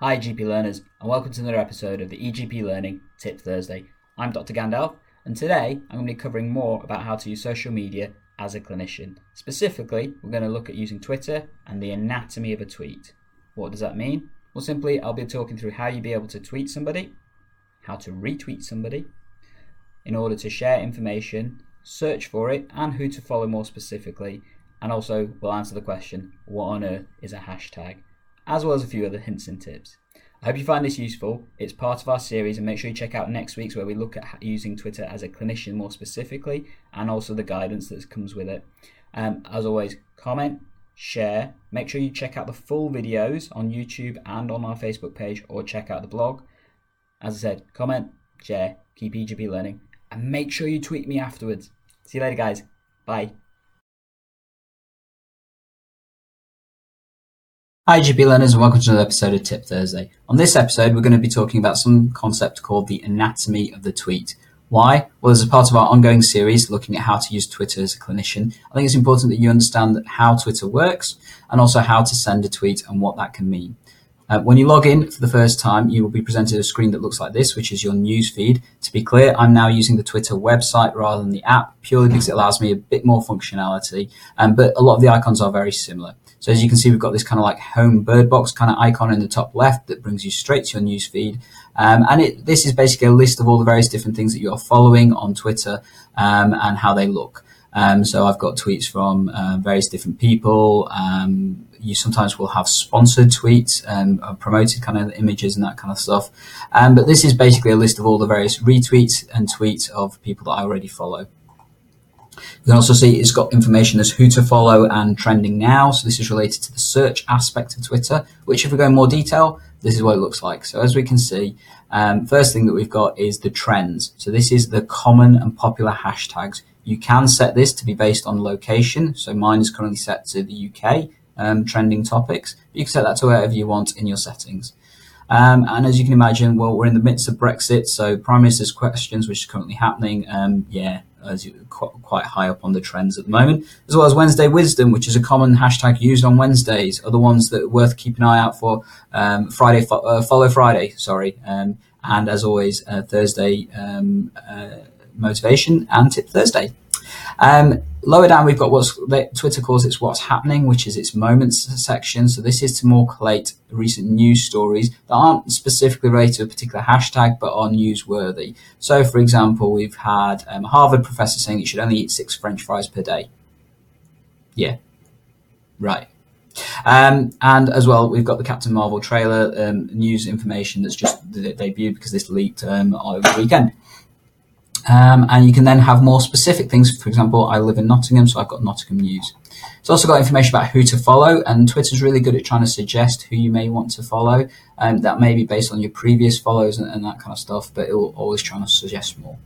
Hi, GP learners, and welcome to another episode of the EGP Learning Tip Thursday. I'm Dr. Gandalf, and today I'm going to be covering more about how to use social media as a clinician. Specifically, we're going to look at using Twitter and the anatomy of a tweet. What does that mean? Well, simply, I'll be talking through how you'll be able to tweet somebody, how to retweet somebody, in order to share information, search for it, and who to follow more specifically. And also, we'll answer the question what on earth is a hashtag? As well as a few other hints and tips. I hope you find this useful. It's part of our series, and make sure you check out next week's where we look at using Twitter as a clinician more specifically and also the guidance that comes with it. Um, as always, comment, share. Make sure you check out the full videos on YouTube and on our Facebook page or check out the blog. As I said, comment, share, keep EGP learning, and make sure you tweet me afterwards. See you later, guys. Bye. Hi GP learners and welcome to another episode of Tip Thursday. On this episode we're going to be talking about some concept called the anatomy of the tweet. Why? Well, as a part of our ongoing series looking at how to use Twitter as a clinician, I think it's important that you understand how Twitter works and also how to send a tweet and what that can mean. Uh, when you log in for the first time, you will be presented a screen that looks like this, which is your news feed. To be clear, I'm now using the Twitter website rather than the app, purely because it allows me a bit more functionality. Um, but a lot of the icons are very similar. So as you can see, we've got this kind of like home bird box kind of icon in the top left that brings you straight to your news feed. Um, and it, this is basically a list of all the various different things that you're following on Twitter um, and how they look. Um, so I've got tweets from uh, various different people. Um, you sometimes will have sponsored tweets and um, promoted kind of images and that kind of stuff. Um, but this is basically a list of all the various retweets and tweets of people that I already follow. You can also see it's got information as who to follow and trending now. So this is related to the search aspect of Twitter, which if we go in more detail, this is what it looks like. So as we can see, um, first thing that we've got is the trends. So this is the common and popular hashtags. You can set this to be based on location. So mine is currently set to the UK um, trending topics. You can set that to wherever you want in your settings. Um, and as you can imagine, well, we're in the midst of Brexit, so Prime Minister's questions, which is currently happening, um, yeah, as you, quite high up on the trends at the moment, as well as Wednesday Wisdom, which is a common hashtag used on Wednesdays, are the ones that are worth keeping an eye out for. Um, Friday, fo- uh, follow Friday, sorry, um, and as always, uh, Thursday um, uh, motivation and Tip Thursday. Um, lower down, we've got what's Twitter calls it's what's happening, which is its moments section. So this is to more collate recent news stories that aren't specifically related to a particular hashtag, but are newsworthy. So, for example, we've had um, a Harvard professor saying you should only eat six French fries per day. Yeah, right. Um, and as well, we've got the Captain Marvel trailer um, news information that's just debuted because this leaked um, over the weekend. Um, and you can then have more specific things. For example, I live in Nottingham, so I've got Nottingham News. It's also got information about who to follow, and Twitter's really good at trying to suggest who you may want to follow. Um, that may be based on your previous follows and, and that kind of stuff, but it will always try to suggest more.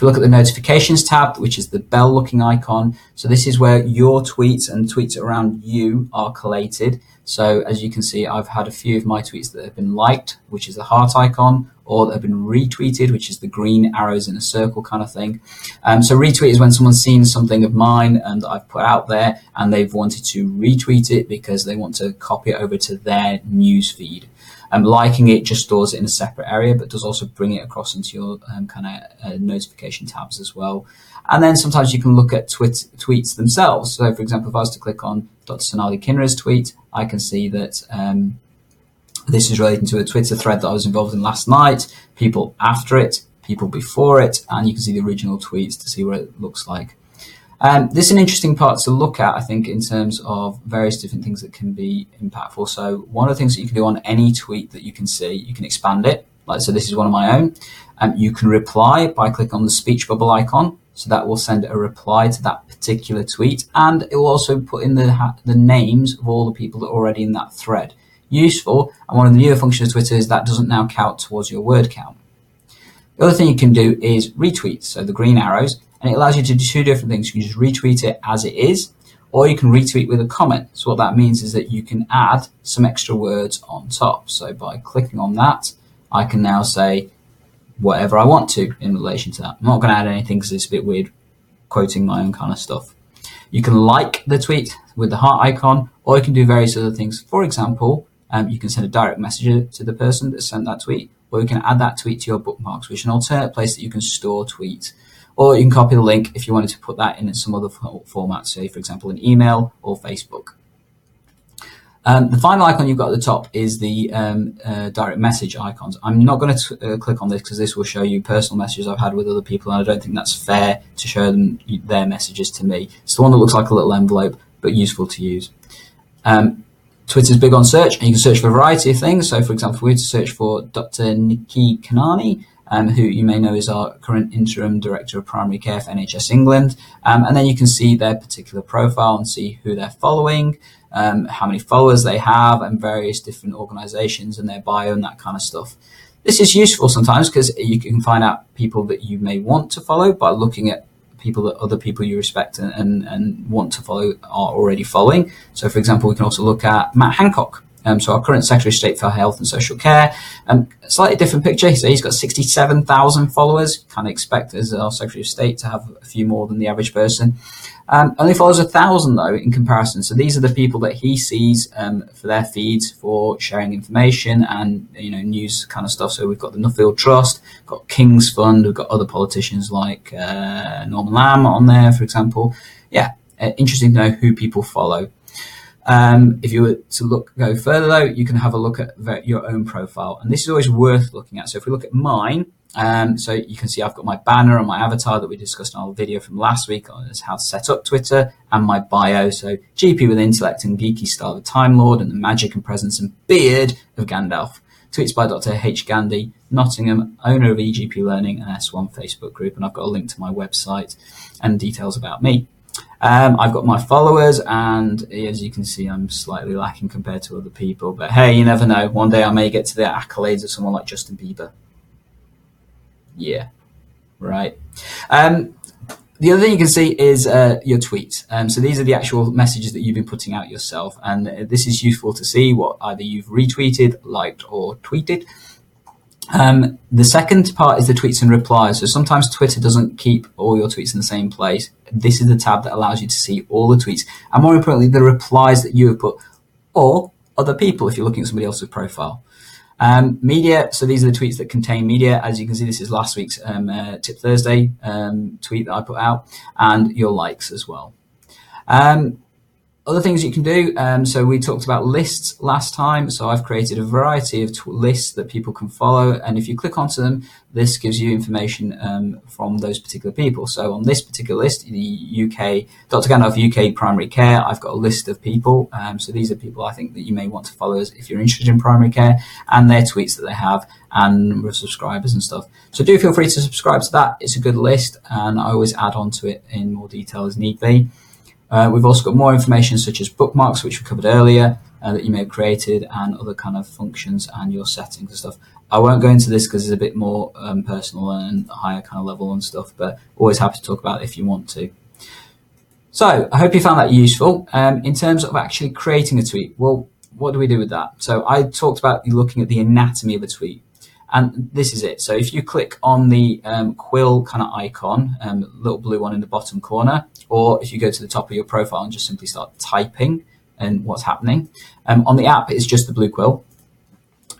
You look at the notifications tab, which is the bell looking icon, so this is where your tweets and tweets around you are collated. So as you can see, I've had a few of my tweets that have been liked, which is the heart icon, or that have been retweeted, which is the green arrows in a circle kind of thing. Um, so retweet is when someone's seen something of mine and I've put out there and they've wanted to retweet it because they want to copy it over to their news feed. Um, liking it just stores it in a separate area, but does also bring it across into your um, kind of uh, notification tabs as well. And then sometimes you can look at twit- tweets themselves. So, for example, if I was to click on Dr. Sonali Kinra's tweet, I can see that um, this is relating to a Twitter thread that I was involved in last night, people after it, people before it, and you can see the original tweets to see what it looks like. Um, this is an interesting part to look at, I think, in terms of various different things that can be impactful. So, one of the things that you can do on any tweet that you can see, you can expand it. Like, so this is one of my own. Um, you can reply by clicking on the speech bubble icon. So that will send a reply to that particular tweet, and it will also put in the the names of all the people that are already in that thread. Useful, and one of the newer functions of Twitter is that doesn't now count towards your word count. The other thing you can do is retweet, so the green arrows, and it allows you to do two different things. You can just retweet it as it is, or you can retweet with a comment. So what that means is that you can add some extra words on top. So by clicking on that, I can now say, whatever I want to in relation to that. I'm not going to add anything because it's a bit weird quoting my own kind of stuff. You can like the tweet with the heart icon, or you can do various other things. For example, Um, you can send a direct message to the person that sent that tweet, or you can add that tweet to your bookmarks, which is an alternate place that you can store tweets. Or you can copy the link if you wanted to put that in some other format, say, for example, an email or Facebook. Um, the final icon you've got at the top is the um, uh, direct message icons. I'm not going to uh, click on this because this will show you personal messages I've had with other people, and I don't think that's fair to show them their messages to me. It's the one that looks like a little envelope, but useful to use. Um, Twitter's big on search, and you can search for a variety of things. So, for example, we to search for Dr. Nikki Kanani, um, who you may know is our current interim director of primary care for NHS England. Um, and then you can see their particular profile and see who they're following, um, how many followers they have, and various different organizations and their bio and that kind of stuff. This is useful sometimes because you can find out people that you may want to follow by looking at people that other people you respect and, and, and want to follow are already following. So, for example, we can also look at Matt Hancock. Um, so our current Secretary of State for Health and Social Care, um, slightly different picture. So he's got 67,000 followers. Kind of expect as our Secretary of State to have a few more than the average person. Um, only follows a thousand though in comparison. So these are the people that he sees um, for their feeds for sharing information and you know news kind of stuff. So we've got the Nuffield Trust, got King's Fund, we've got other politicians like uh, Norman Lamb on there, for example. Yeah, uh, interesting to know who people follow. Um, if you were to look go further though, you can have a look at your own profile, and this is always worth looking at. So if we look at mine, um, so you can see I've got my banner and my avatar that we discussed in our video from last week on how to set up Twitter and my bio. So GP with intellect and geeky style of Time Lord and the magic and presence and beard of Gandalf. Tweets by Dr. H. Gandhi, Nottingham, owner of EGP Learning and S1 Facebook group. And I've got a link to my website and details about me. Um, I've got my followers, and as you can see, I'm slightly lacking compared to other people. But hey, you never know. One day I may get to the accolades of someone like Justin Bieber. Yeah, right. Um, the other thing you can see is uh, your tweets. Um, so these are the actual messages that you've been putting out yourself, and uh, this is useful to see what either you've retweeted, liked, or tweeted. Um, the second part is the tweets and replies. So sometimes Twitter doesn't keep all your tweets in the same place. This is the tab that allows you to see all the tweets, and more importantly, the replies that you have put, or other people if you're looking at somebody else's profile. Um, media, so these are the tweets that contain media. As you can see, this is last week's um, uh, Tip Thursday um, tweet that I put out, and your likes as well. Um, other things you can do. Um, so we talked about lists last time. So I've created a variety of lists that people can follow, and if you click onto them, this gives you information um, from those particular people. So on this particular list, the UK Dr. Gandalf UK Primary Care, I've got a list of people. Um, so these are people I think that you may want to follow if you're interested in primary care, and their tweets that they have, and number of subscribers and stuff. So do feel free to subscribe to that. It's a good list, and I always add on to it in more detail as need be. Uh, we've also got more information such as bookmarks, which we covered earlier, uh, that you may have created, and other kind of functions and your settings and stuff. I won't go into this because it's a bit more um, personal and higher kind of level and stuff, but always happy to talk about it if you want to. So I hope you found that useful. Um, in terms of actually creating a tweet, well, what do we do with that? So I talked about looking at the anatomy of a tweet. And this is it. So if you click on the um, quill kind of icon, um, little blue one in the bottom corner, or if you go to the top of your profile and just simply start typing and what's happening, um, on the app it's just the blue quill.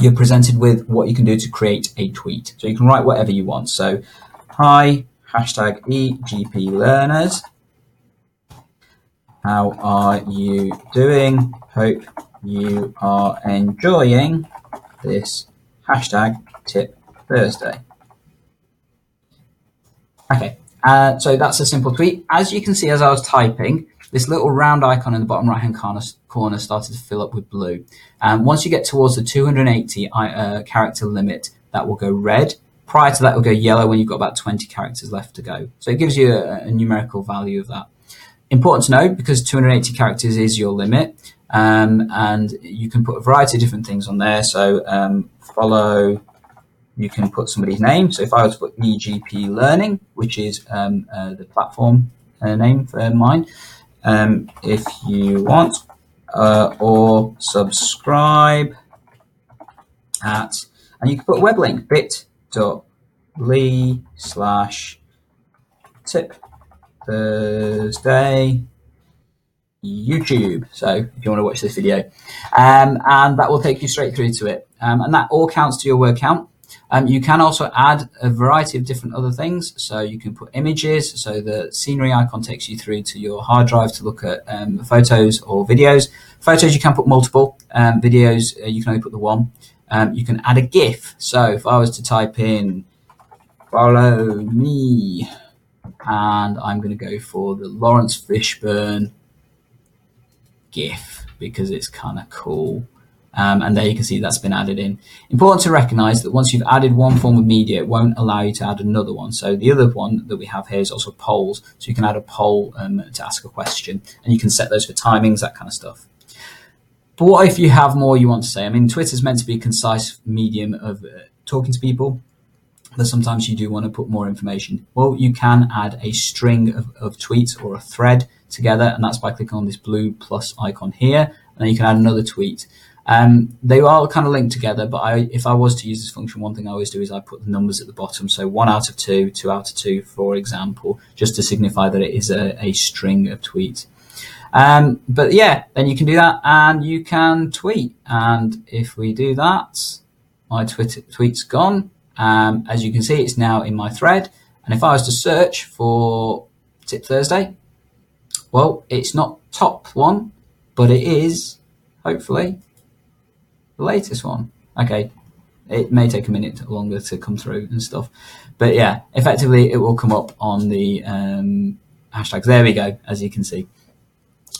You're presented with what you can do to create a tweet. So you can write whatever you want. So hi hashtag EGP learners. How are you doing? Hope you are enjoying this hashtag tip Thursday. Okay, uh, so that's a simple tweet. As you can see, as I was typing, this little round icon in the bottom right hand corner, started to fill up with blue. And once you get towards the 280 uh, character limit, that will go red. Prior to that, it will go yellow when you've got about 20 characters left to go. So it gives you a, a numerical value of that. Important to know because 280 characters is your limit. Um, and you can put a variety of different things on there. So um, follow you can put somebody's name. So if I was to put EGP Learning, which is um, uh, the platform uh, name for mine, um, if you want, uh, or subscribe at, and you can put a web link bit.ly slash tip Thursday YouTube. So if you want to watch this video, um, and that will take you straight through to it. Um, and that all counts to your word count. Um, you can also add a variety of different other things. So you can put images. So the scenery icon takes you through to your hard drive to look at um, photos or videos. Photos, you can put multiple. Um, videos, uh, you can only put the one. Um, you can add a GIF. So if I was to type in follow me, and I'm going to go for the Laurence Fishburne GIF because it's kind of cool. Um, and there you can see that's been added in. Important to recognize that once you've added one form of media, it won't allow you to add another one. So the other one that we have here is also polls. So you can add a poll um, to ask a question and you can set those for timings, that kind of stuff. But what if you have more you want to say? I mean, Twitter's meant to be a concise medium of uh, talking to people, but sometimes you do want to put more information. Well, you can add a string of, of tweets or a thread together, and that's by clicking on this blue plus icon here, and then you can add another tweet. Um, they are all kind of linked together, but I, if I was to use this function, one thing I always do is I put the numbers at the bottom. So one out of two, two out of two, for example, just to signify that it is a, a string of tweets. Um, but yeah, then you can do that and you can tweet. And if we do that, my Twitter tweet's gone. Um, as you can see, it's now in my thread. And if I was to search for Tip Thursday, well, it's not top one, but it is, hopefully, the latest one. Okay, it may take a minute longer to come through and stuff, but yeah, effectively it will come up on the um, hashtags. There we go, as you can see.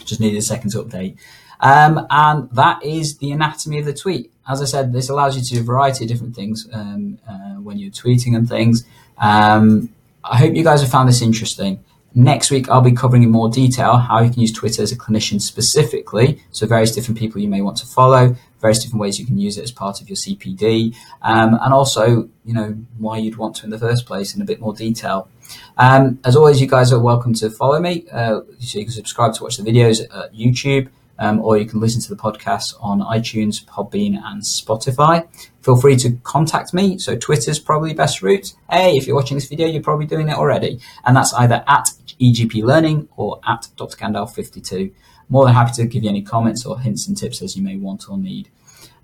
Just needed a second to update. Um, and that is the anatomy of the tweet. As I said, this allows you to do a variety of different things um, uh, when you're tweeting and things. Um, I hope you guys have found this interesting. Next week, I'll be covering in more detail how you can use Twitter as a clinician specifically. So, various different people you may want to follow, various different ways you can use it as part of your CPD, um, and also, you know, why you'd want to in the first place in a bit more detail. Um, as always, you guys are welcome to follow me. Uh, so you can subscribe to watch the videos at YouTube um, or you can listen to the podcast on iTunes, Podbean, and Spotify. Feel free to contact me. So Twitter's probably best route. Hey, if you're watching this video, you're probably doing it already. And that's either at EGP Learning or at Dr. Gandalf 52. More than happy to give you any comments or hints and tips as you may want or need.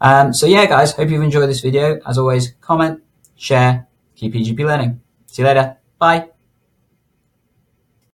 Um, so yeah, guys, hope you've enjoyed this video. As always, comment, share, keep EGP learning. See you later. Bye.